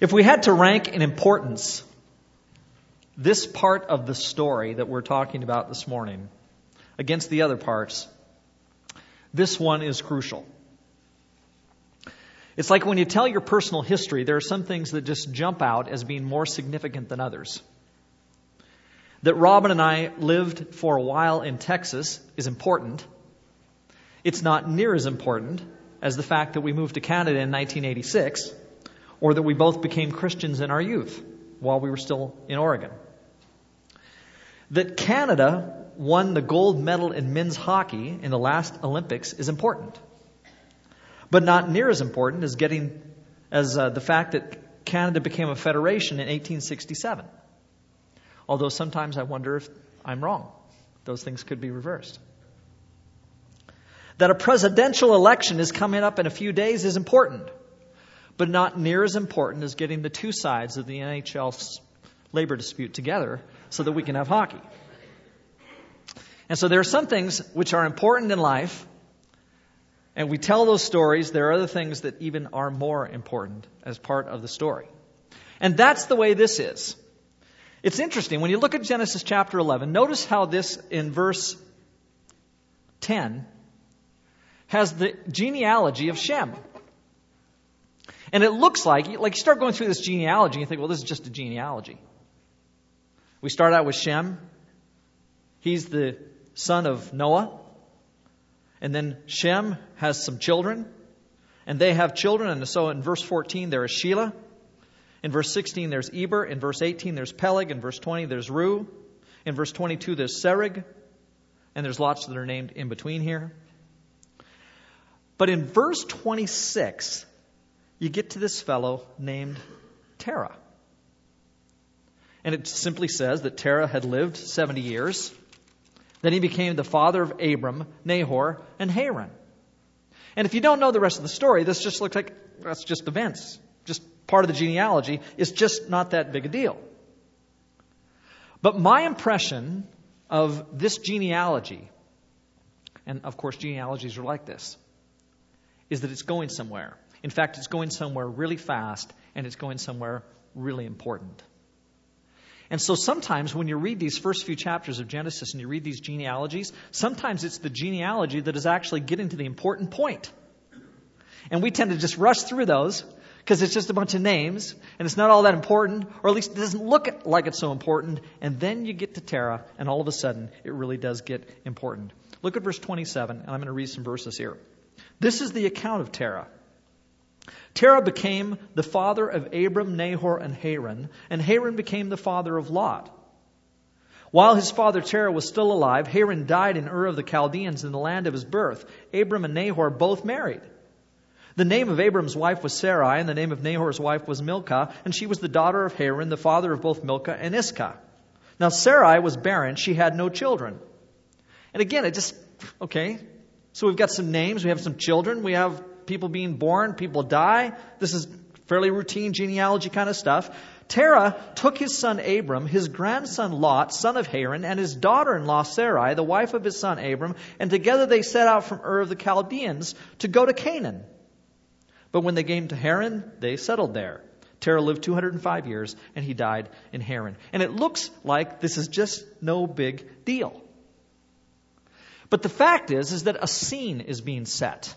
If we had to rank in importance this part of the story that we're talking about this morning against the other parts, this one is crucial. It's like when you tell your personal history, there are some things that just jump out as being more significant than others. That Robin and I lived for a while in Texas is important. It's not near as important as the fact that we moved to Canada in 1986 or that we both became Christians in our youth while we were still in Oregon. That Canada won the gold medal in men's hockey in the last Olympics is important but not near as important as getting as uh, the fact that Canada became a federation in 1867. Although sometimes I wonder if I'm wrong. Those things could be reversed. That a presidential election is coming up in a few days is important, but not near as important as getting the two sides of the NHL's labor dispute together so that we can have hockey. And so there are some things which are important in life and we tell those stories, there are other things that even are more important as part of the story. And that's the way this is. It's interesting. When you look at Genesis chapter 11, notice how this in verse 10 has the genealogy of Shem. And it looks like, like you start going through this genealogy, and you think, well, this is just a genealogy. We start out with Shem. He's the son of Noah. And then Shem has some children, and they have children. And so in verse 14, there is Shelah. In verse 16, there's Eber. In verse 18, there's Peleg. In verse 20, there's Reu. In verse 22, there's Serug. And there's lots that are named in between here. But in verse 26, you get to this fellow named Terah. And it simply says that Terah had lived 70 years then he became the father of Abram, Nahor, and Haran. And if you don't know the rest of the story, this just looks like that's just events, just part of the genealogy. It's just not that big a deal. But my impression of this genealogy, and of course, genealogies are like this, is that it's going somewhere. In fact, it's going somewhere really fast, and it's going somewhere really important. And so sometimes when you read these first few chapters of Genesis and you read these genealogies, sometimes it's the genealogy that is actually getting to the important point. And we tend to just rush through those because it's just a bunch of names and it's not all that important, or at least it doesn't look like it's so important. And then you get to Terah, and all of a sudden it really does get important. Look at verse 27, and I'm going to read some verses here. This is the account of Terah. Terah became the father of Abram, Nahor, and Haran, and Haran became the father of Lot. While his father Terah was still alive, Haran died in Ur of the Chaldeans in the land of his birth. Abram and Nahor both married. The name of Abram's wife was Sarai, and the name of Nahor's wife was Milcah, and she was the daughter of Haran, the father of both Milcah and Iscah. Now Sarai was barren, she had no children. And again, it just, okay, so we've got some names, we have some children, we have people being born, people die. This is fairly routine genealogy kind of stuff. Terah took his son Abram, his grandson Lot, son of Haran, and his daughter in law Sarai, the wife of his son Abram, and together they set out from Ur of the Chaldeans to go to Canaan. But when they came to Haran, they settled there. Terah lived 205 years, and he died in Haran. And it looks like this is just no big deal. But the fact is, is that a scene is being set.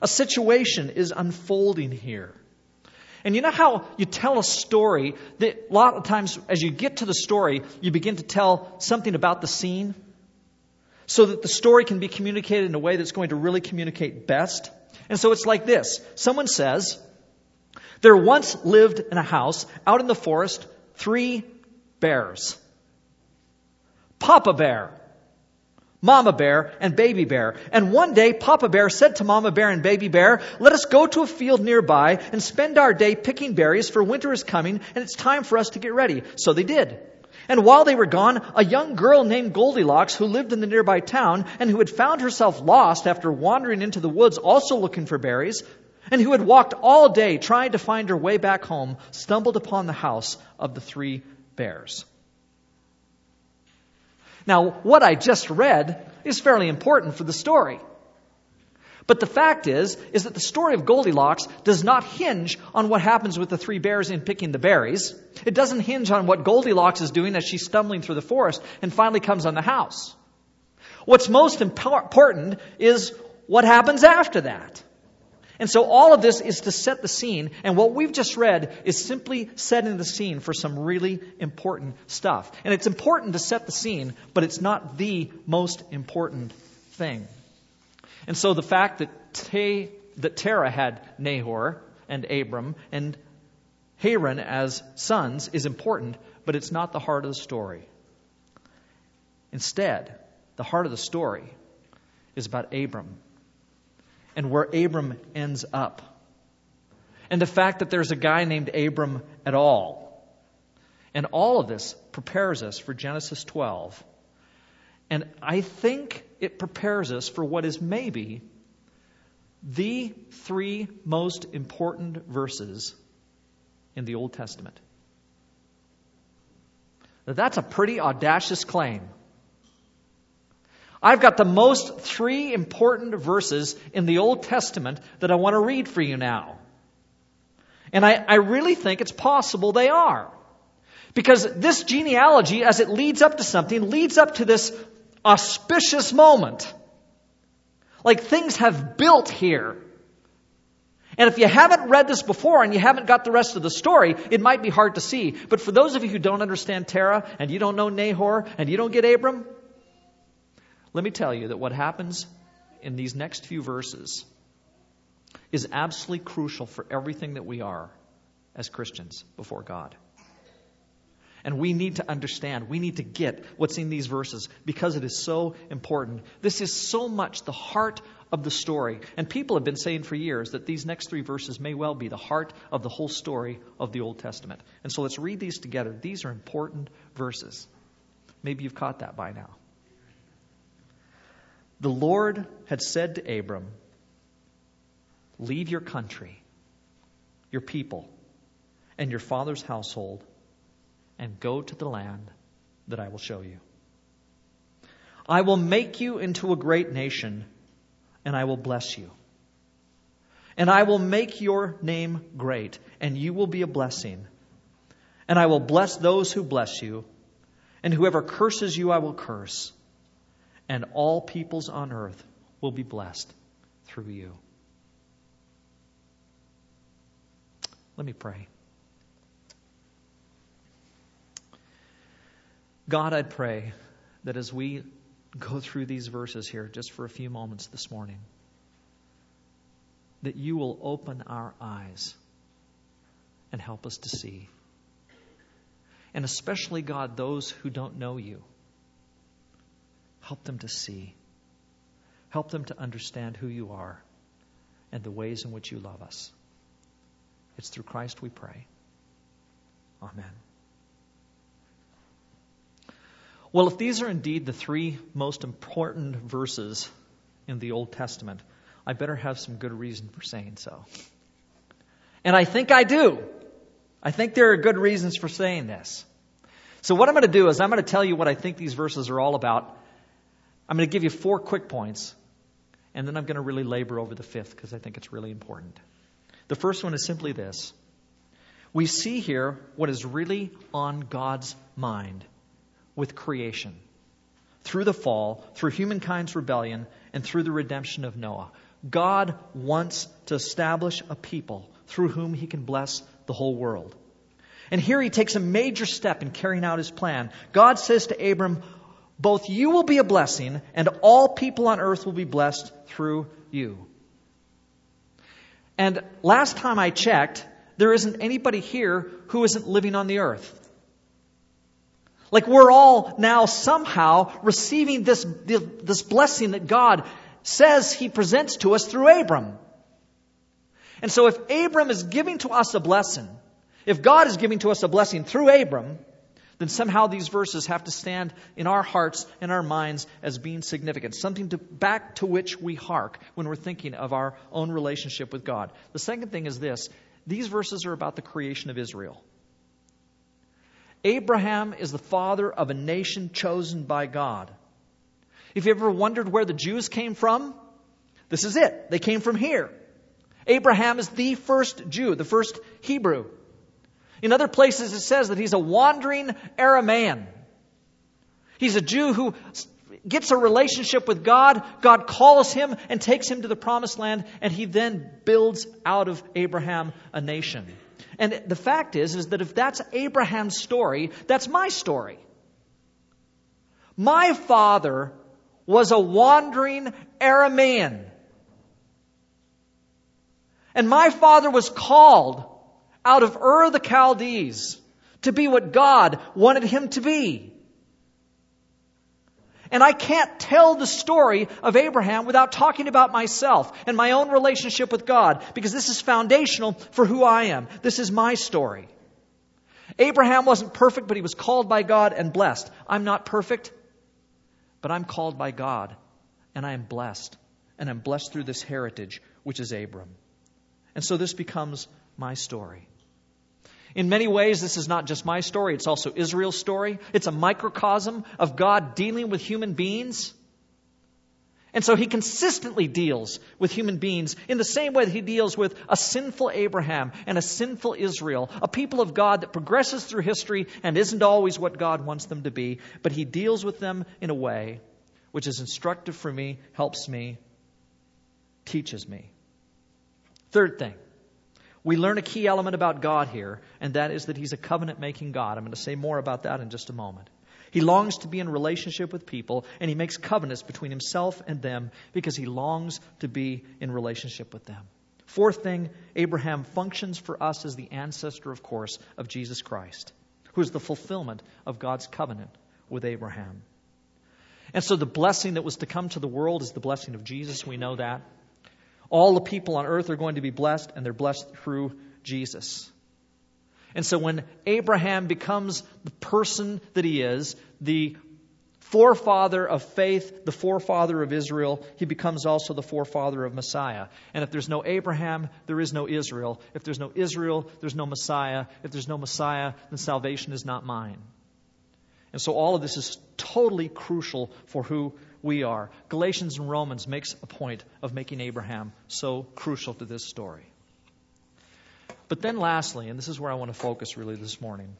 A situation is unfolding here. And you know how you tell a story that a lot of times as you get to the story, you begin to tell something about the scene so that the story can be communicated in a way that's going to really communicate best. And so it's like this. Someone says, there once lived in a house out in the forest three bears. Papa Bear, Mama Bear and Baby Bear. And one day, Papa Bear said to Mama Bear and Baby Bear, let us go to a field nearby and spend our day picking berries for winter is coming and it's time for us to get ready. So they did. And while they were gone, a young girl named Goldilocks, who lived in the nearby town and who had found herself lost after wandering into the woods also looking for berries, and who had walked all day trying to find her way back home, stumbled upon the house of the three bears. Now, what I just read is fairly important for the story. But the fact is, is that the story of Goldilocks does not hinge on what happens with the three bears in picking the berries. It doesn't hinge on what Goldilocks is doing as she's stumbling through the forest and finally comes on the house. What's most important is what happens after that. And so all of this is to set the scene, and what we've just read is simply setting the scene for some really important stuff. And it's important to set the scene, but it's not the most important thing. And so the fact that, Te, that Terah had Nahor and Abram and Haran as sons is important, but it's not the heart of the story. Instead, the heart of the story is about Abram and where Abram ends up. And the fact that there's a guy named Abram at all. And all of this prepares us for Genesis 12. And I think it prepares us for what is maybe the three most important verses in the Old Testament. Now, that's a pretty audacious claim. I've got the most three important verses in the Old Testament that I want to read for you now. And I, I really think it's possible they are. Because this genealogy, as it leads up to something, leads up to this auspicious moment. Like things have built here. And if you haven't read this before and you haven't got the rest of the story, it might be hard to see. But for those of you who don't understand Terah and you don't know Nahor and you don't get Abram, let me tell you that what happens in these next few verses is absolutely crucial for everything that we are as Christians before God. And we need to understand, we need to get what's in these verses because it is so important. This is so much the heart of the story. And people have been saying for years that these next three verses may well be the heart of the whole story of the Old Testament. And so let's read these together. These are important verses. Maybe you've caught that by now. The Lord had said to Abram, Leave your country, your people, and your father's household, and go to the land that I will show you. I will make you into a great nation, and I will bless you. And I will make your name great, and you will be a blessing. And I will bless those who bless you, and whoever curses you, I will curse and all peoples on earth will be blessed through you. Let me pray. God, I'd pray that as we go through these verses here just for a few moments this morning, that you will open our eyes and help us to see. And especially, God, those who don't know you. Help them to see. Help them to understand who you are and the ways in which you love us. It's through Christ we pray. Amen. Well, if these are indeed the three most important verses in the Old Testament, I better have some good reason for saying so. And I think I do. I think there are good reasons for saying this. So, what I'm going to do is I'm going to tell you what I think these verses are all about, I'm going to give you four quick points, and then I'm going to really labor over the fifth because I think it's really important. The first one is simply this we see here what is really on God's mind with creation through the fall, through humankind's rebellion, and through the redemption of Noah. God wants to establish a people through whom he can bless the whole world. And here he takes a major step in carrying out his plan. God says to Abram, both you will be a blessing, and all people on earth will be blessed through you. And last time I checked, there isn't anybody here who isn't living on the earth. Like we're all now somehow receiving this, this blessing that God says He presents to us through Abram. And so if Abram is giving to us a blessing, if God is giving to us a blessing through Abram, then somehow these verses have to stand in our hearts and our minds as being significant, something to, back to which we hark when we're thinking of our own relationship with God. The second thing is this these verses are about the creation of Israel. Abraham is the father of a nation chosen by God. If you ever wondered where the Jews came from, This is it. They came from here. Abraham is the first Jew, the first Hebrew. In other places, it says that he's a wandering Aramaean. He's a Jew who gets a relationship with God. God calls him and takes him to the promised land, and he then builds out of Abraham a nation. And the fact is, is that if that's Abraham's story, that's my story. My father was a wandering Aramaean. And my father was called out of Ur the Chaldees to be what God wanted him to be. And I can't tell the story of Abraham without talking about myself and my own relationship with God because this is foundational for who I am. This is my story. Abraham wasn't perfect, but he was called by God and blessed. I'm not perfect, but I'm called by God and I am blessed. And I'm blessed through this heritage, which is Abram. And so this becomes my story. In many ways, this is not just my story, it's also Israel's story. It's a microcosm of God dealing with human beings. And so he consistently deals with human beings in the same way that he deals with a sinful Abraham and a sinful Israel, a people of God that progresses through history and isn't always what God wants them to be, but he deals with them in a way which is instructive for me, helps me, teaches me. Third thing, we learn a key element about God here, and that is that He's a covenant making God. I'm going to say more about that in just a moment. He longs to be in relationship with people, and He makes covenants between Himself and them because He longs to be in relationship with them. Fourth thing, Abraham functions for us as the ancestor, of course, of Jesus Christ, who is the fulfillment of God's covenant with Abraham. And so the blessing that was to come to the world is the blessing of Jesus. We know that. All the people on earth are going to be blessed, and they're blessed through Jesus. And so when Abraham becomes the person that he is, the forefather of faith, the forefather of Israel, he becomes also the forefather of Messiah. And if there's no Abraham, there is no Israel. If there's no Israel, there's no Messiah. If there's no Messiah, then salvation is not mine. And so all of this is totally crucial for who we are. Galatians and Romans makes a point of making Abraham so crucial to this story. But then lastly, and this is where I want to focus really this morning.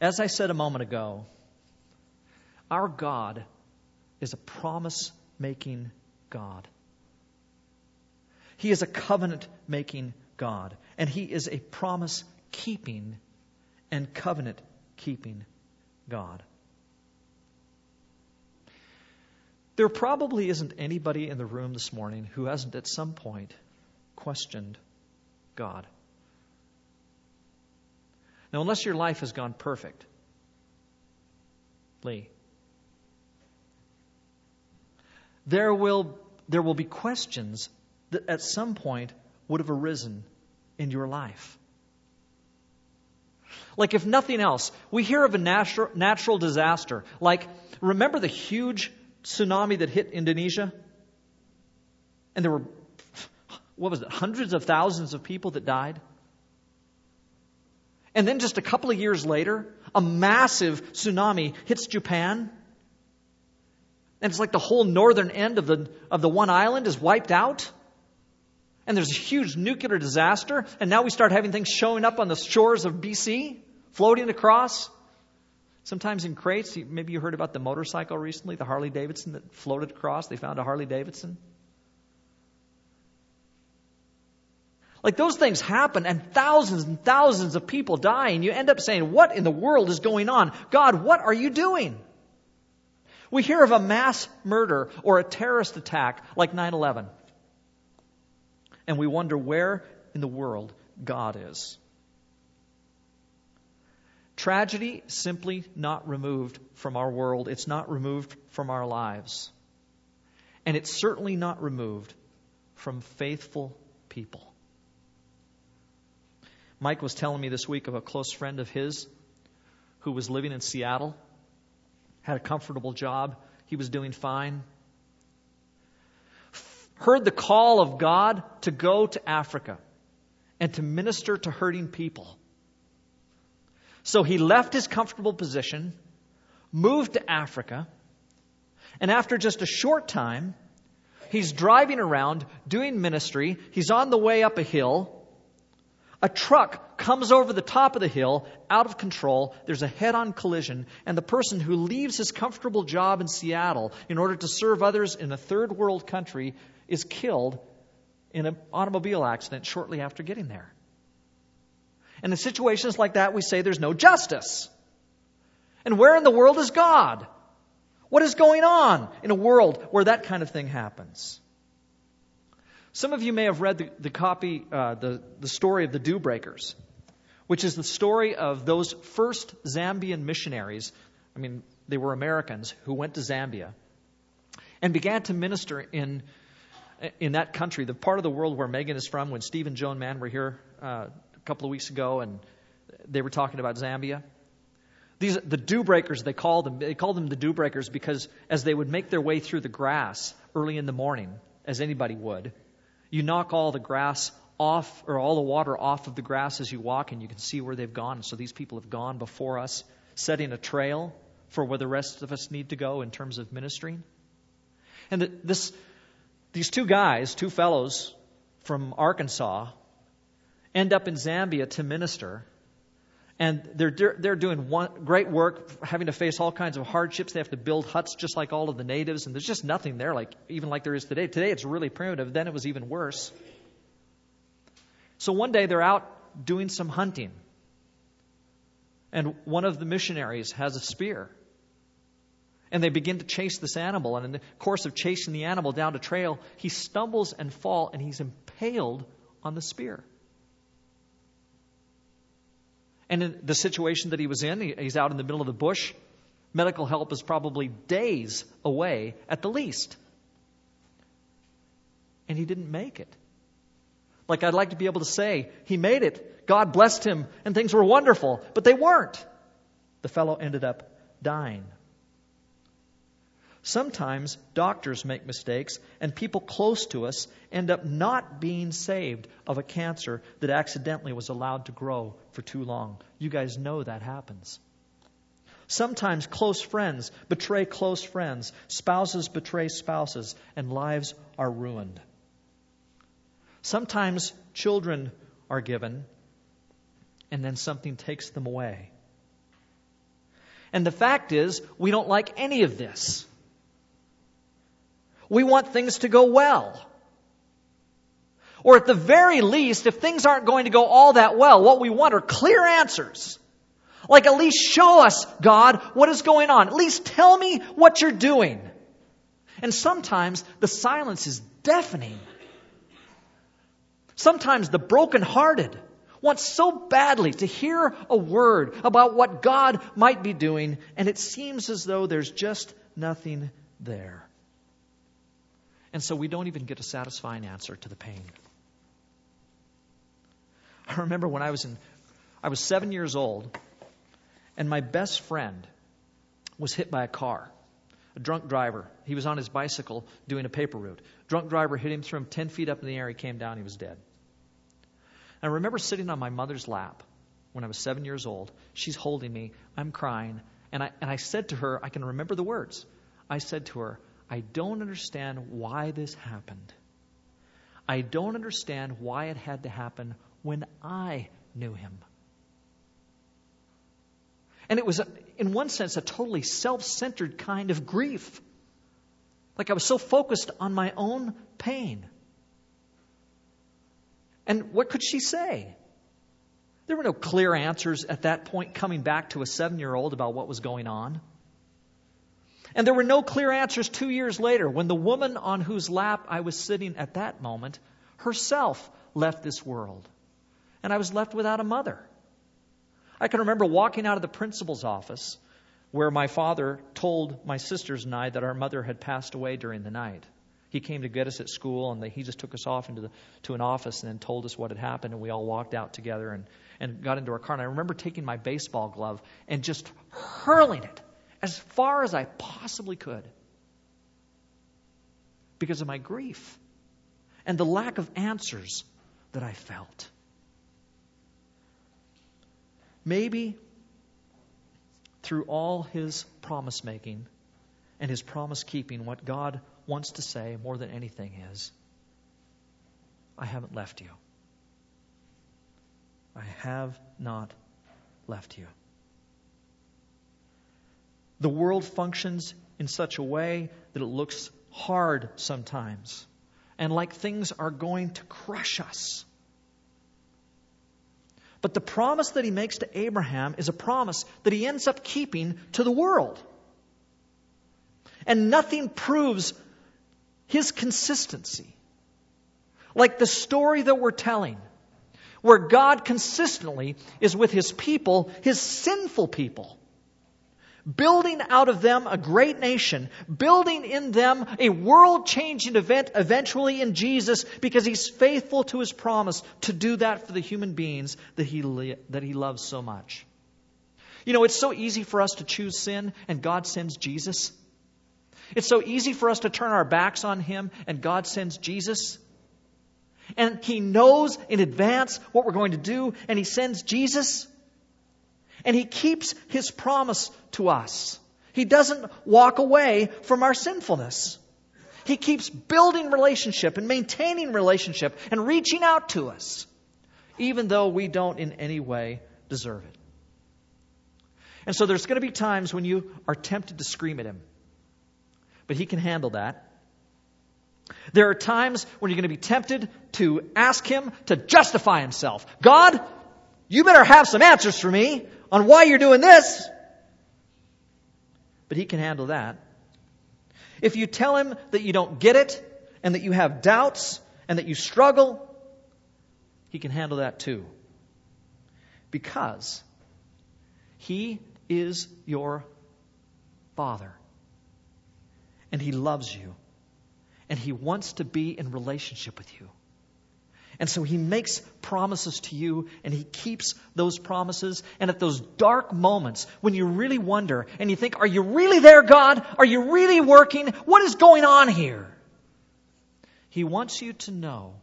As I said a moment ago, our God is a promise making God. He is a covenant making God, and He is a promise keeping and covenant keeping God. There probably isn't anybody in the room this morning who hasn't at some point questioned God. Now, unless your life has gone perfect, Lee, there will, there will be questions that at some point would have arisen in your life. Like, if nothing else, we hear of a natural, natural disaster. Like, remember the huge tsunami that hit Indonesia? And there were, what was it, hundreds of thousands of people that died? And then just a couple of years later, a massive tsunami hits Japan. And it's like the whole northern end of the, of the one island is wiped out. And there's a huge nuclear disaster. And now we start having things showing up on the shores of BC, floating across. Sometimes in crates, maybe you heard about the motorcycle recently, the Harley Davidson that floated across. They found a Harley Davidson. Like those things happen, and thousands and thousands of people die, and you end up saying, What in the world is going on? God, what are you doing? We hear of a mass murder or a terrorist attack like 9 11, and we wonder where in the world God is. Tragedy simply not removed from our world. It's not removed from our lives. And it's certainly not removed from faithful people. Mike was telling me this week of a close friend of his who was living in Seattle, had a comfortable job, he was doing fine. Heard the call of God to go to Africa and to minister to hurting people. So he left his comfortable position, moved to Africa, and after just a short time, He's driving around doing ministry. He's on the way up a hill. A truck comes over the top of the hill, out of control. There's a head on collision, and the person who leaves his comfortable job in Seattle in order to serve others in a third world country is killed in an automobile accident shortly after getting there. And in situations like that, we say there's no justice. And where in the world is God? What is going on in a world where that kind of thing happens? Some of you may have read the, the copy, uh, the, the story of the Dew Breakers, which is the story of those first Zambian missionaries. I mean, they were Americans who went to Zambia and began to minister in, in that country, the part of the world where Megan is from. When Steve and Joan Mann were here uh, couple of weeks ago, and they were talking about Zambia. These the dew breakers they called them. They called them the dew breakers because as they would make their way through the grass early in the morning, as anybody would, you knock all the grass off or all the water off of the grass as you walk, and you can see where they've gone. So these people have gone before us, setting a trail for where the rest of us need to go in terms of ministering. And the, this, these two guys, two fellows from Arkansas, end up in Zambia to minister. And they're, they're doing one, great work, having to face all kinds of hardships. They have to build huts just like all of the natives, and there's just nothing there, like even like there is today. Today it's really primitive. Then it was even worse. So one day they're out doing some hunting, and one of the missionaries has a spear. And they begin to chase this animal, and in the course of chasing the animal down the trail, he stumbles and falls, and he's impaled on the spear. And in the situation that he was in, he's out in the middle of the bush. Medical help is probably days away at the least. And he didn't make it. Like I'd like to be able to say, he made it. God blessed him and things were wonderful, but they weren't. The fellow ended up dying. Sometimes doctors make mistakes, and people close to us end up not being saved of a cancer that accidentally was allowed to grow for too long. You guys know that happens. Sometimes close friends betray close friends, spouses betray spouses, and lives are ruined. Sometimes children are given, and then something takes them away. And the fact is, we don't like any of this. We want things to go well. Or at the very least, if things aren't going to go all that well, what we want are clear answers. Like, at least show us, God, what is going on. At least tell me what you're doing. And sometimes the silence is deafening. Sometimes the brokenhearted want so badly to hear a word about what God might be doing, and it seems as though there's just nothing there. And so we don't even get a satisfying answer to the pain. I remember when I was in I was 7 years old and my best friend was hit by a car. A drunk driver. He was on his bicycle doing a paper route. Drunk driver hit him, threw him 10 feet up in the air. He came down. He was dead. I remember sitting on my mother's lap when I was seven years old. She's holding me. I'm crying. And I, and I said to her, I can remember the words. I said to her, I don't understand why this happened. I don't understand why it had to happen when I knew him. And it was, in one sense, a totally self centered kind of grief. Like I was so focused on my own pain. And what could she say? There were no clear answers at that point coming back to a seven year old about what was going on. And there were no clear answers two years later when the woman on whose lap I was sitting at that moment herself left this world. And I was left without a mother. I can remember walking out of the principal's office where my father told my sisters and I that our mother had passed away during the night. He came to get us at school, and he just took us off into the, to an office and then told us what had happened, and we all walked out together and, and got into our car. And I remember taking my baseball glove and just hurling it as far as I possibly could because of my grief and the lack of answers that I felt. Maybe through all his promise making and his promise keeping, what God wants to say more than anything is, I haven't left you. I have not left you. The world functions in such a way that it looks hard sometimes and like things are going to crush us. But the promise that he makes to Abraham is a promise that he ends up keeping to the world. And nothing proves his consistency like the story that we're telling, where God consistently is with his people, his sinful people building out of them a great nation, building in them a world changing event eventually in Jesus because he's faithful to his promise to do that for the human beings that he, that he loves so much. You know, it's so easy for us to choose sin and God sends Jesus. It's so easy for us to turn our backs on him and God sends Jesus. And he knows in advance what we're going to do and he sends Jesus and He keeps His promise to us. He doesn't walk away from our sinfulness. He keeps building relationship and maintaining relationship and reaching out to us, even though we don't in any way deserve it. And so there's going to be times when you are tempted to scream at Him, but He can handle that. There are times when you're going to be tempted to ask Him to justify Himself. God, you better have some answers for me on why you're doing this. But he can handle that. If you tell him that you don't get it and that you have doubts and that you struggle, he can handle that too. Because he is your father. And he loves you. And he wants to be in relationship with you. And so he makes promises to you and he keeps those promises. And at those dark moments when you really wonder and you think, are you really there, God? Are you really working? What is going on here? He wants you to know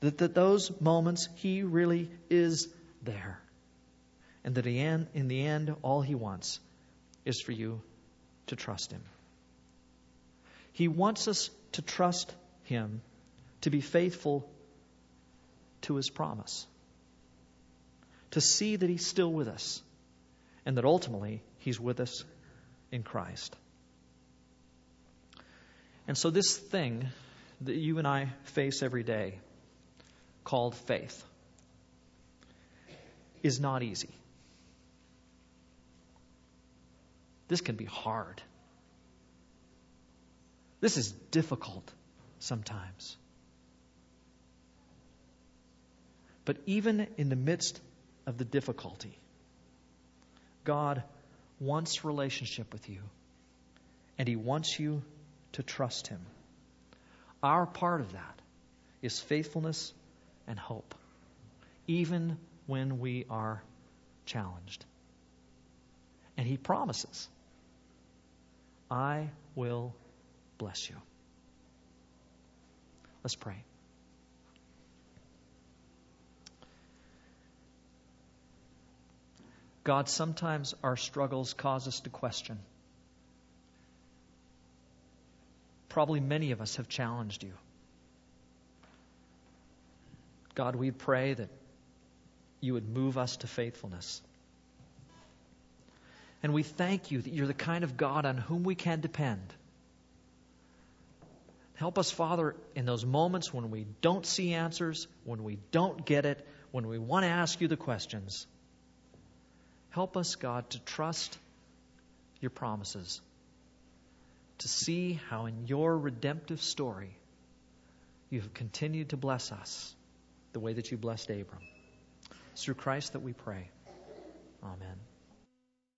that, that those moments he really is there. And that in the end, all he wants is for you to trust him. He wants us to trust him, to be faithful to his promise. To see that he's still with us and that ultimately he's with us in Christ. And so, this thing that you and I face every day, called faith, is not easy. This can be hard. This is difficult sometimes. But even in the midst of the difficulty, God wants relationship with you, and He wants you to trust Him. Our part of that is faithfulness and hope, even when we are challenged. And He promises, I will bless you. Let's pray. God, sometimes our struggles cause us to question. Probably many of us have challenged you. God, we pray that you would move us to faithfulness. And we thank you that you're the kind of God on whom we can depend. Help us, Father, in those moments when we don't see answers, when we don't get it, when we want to ask you the questions. Help us, God, to trust your promises, to see how in your redemptive story you have continued to bless us the way that you blessed Abram. It's through Christ that we pray. Amen.